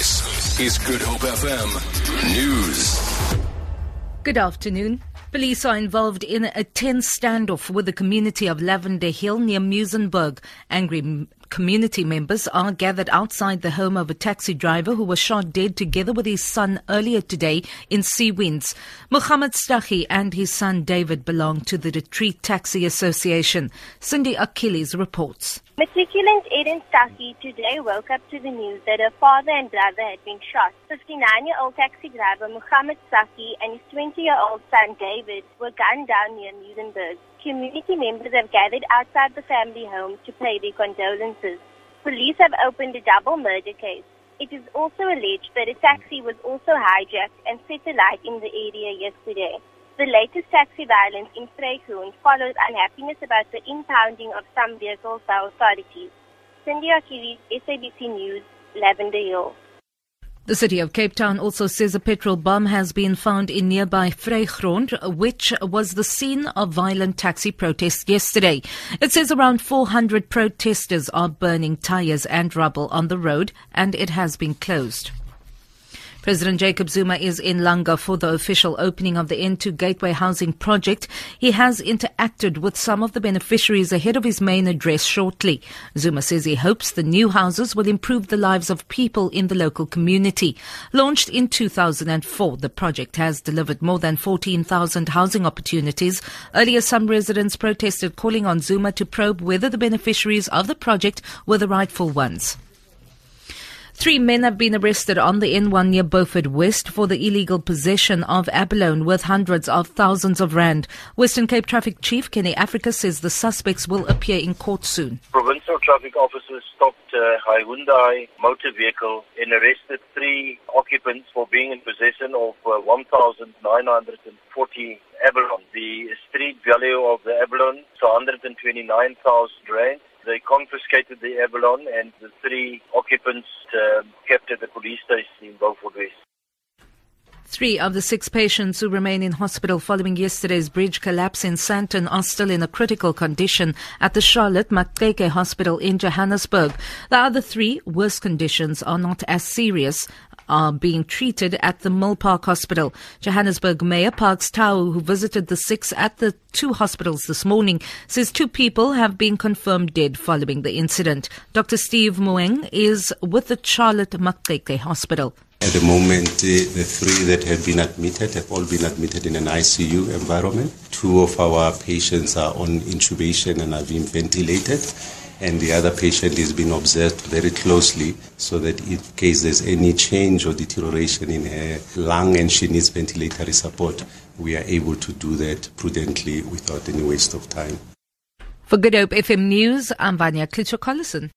This is Good Hope FM News. Good afternoon. Police are involved in a tense standoff with the community of Lavender Hill near Muizenberg. Angry community members are gathered outside the home of a taxi driver who was shot dead together with his son earlier today in Seawinds. Muhammad Stahi and his son David belong to the Retreat Taxi Association. Cindy Achilles reports. Matriculant Eden Stahi today woke up to the news that her father and brother had been shot. 59-year-old taxi driver Muhammad Stahi and his 20-year-old son David were gunned down near Muizenberg. Community members have gathered outside the family home to pay their condolences. Police have opened a double murder case. It is also alleged that a taxi was also hijacked and set alight in the area yesterday. The latest taxi violence in Vrygrond follows unhappiness about the impounding of some vehicles by authorities. Cindy Achilles, SABC News, Lavender Hill. The city of Cape Town also says a petrol bomb has been found in nearby Vrygrond, which was the scene of violent taxi protests yesterday. It says around 400 protesters are burning tires and rubble on the road and it has been closed. President Jacob Zuma is in Langa for the official opening of the N2 Gateway Housing Project. He has interacted with some of the beneficiaries ahead of his main address shortly. Zuma says he hopes the new houses will improve the lives of people in the local community. Launched in 2004, the project has delivered more than 14,000 housing opportunities. Earlier, some residents protested calling on Zuma to probe whether the beneficiaries of the project were the rightful ones. Three men have been arrested on the N1 near Beaufort West for the illegal possession of abalone worth hundreds of thousands of rand. Western Cape Traffic Chief Kenny Africa says the suspects will appear in court soon. Provincial traffic officers stopped a Hyundai motor vehicle and arrested three occupants for being in possession of uh, 1,940 abalone. The street value of the abalone is 129,000 rand. They confiscated the abalone and the three occupants um, kept at the police station in Beaufort West. Three of the six patients who remain in hospital following yesterday's bridge collapse in Sandton are still in a critical condition at the Charlotte Maxeke Hospital in Johannesburg. The other three, worse conditions, are not as serious are being treated at the Milpark Hospital. Johannesburg Mayor Parks Tau, who visited the six at the two hospitals this morning, says two people have been confirmed dead following the incident. Dr. Steve Moeng is with the Charlotte Maxeke Hospital. At the moment, the, the three that have been admitted have all been admitted in an ICU environment. Two of our patients are on intubation and are being ventilated and the other patient is being observed very closely so that in case there's any change or deterioration in her lung and she needs ventilatory support, we are able to do that prudently without any waste of time. For Good Hope FM News, I'm Vanya Klitschko-Collison.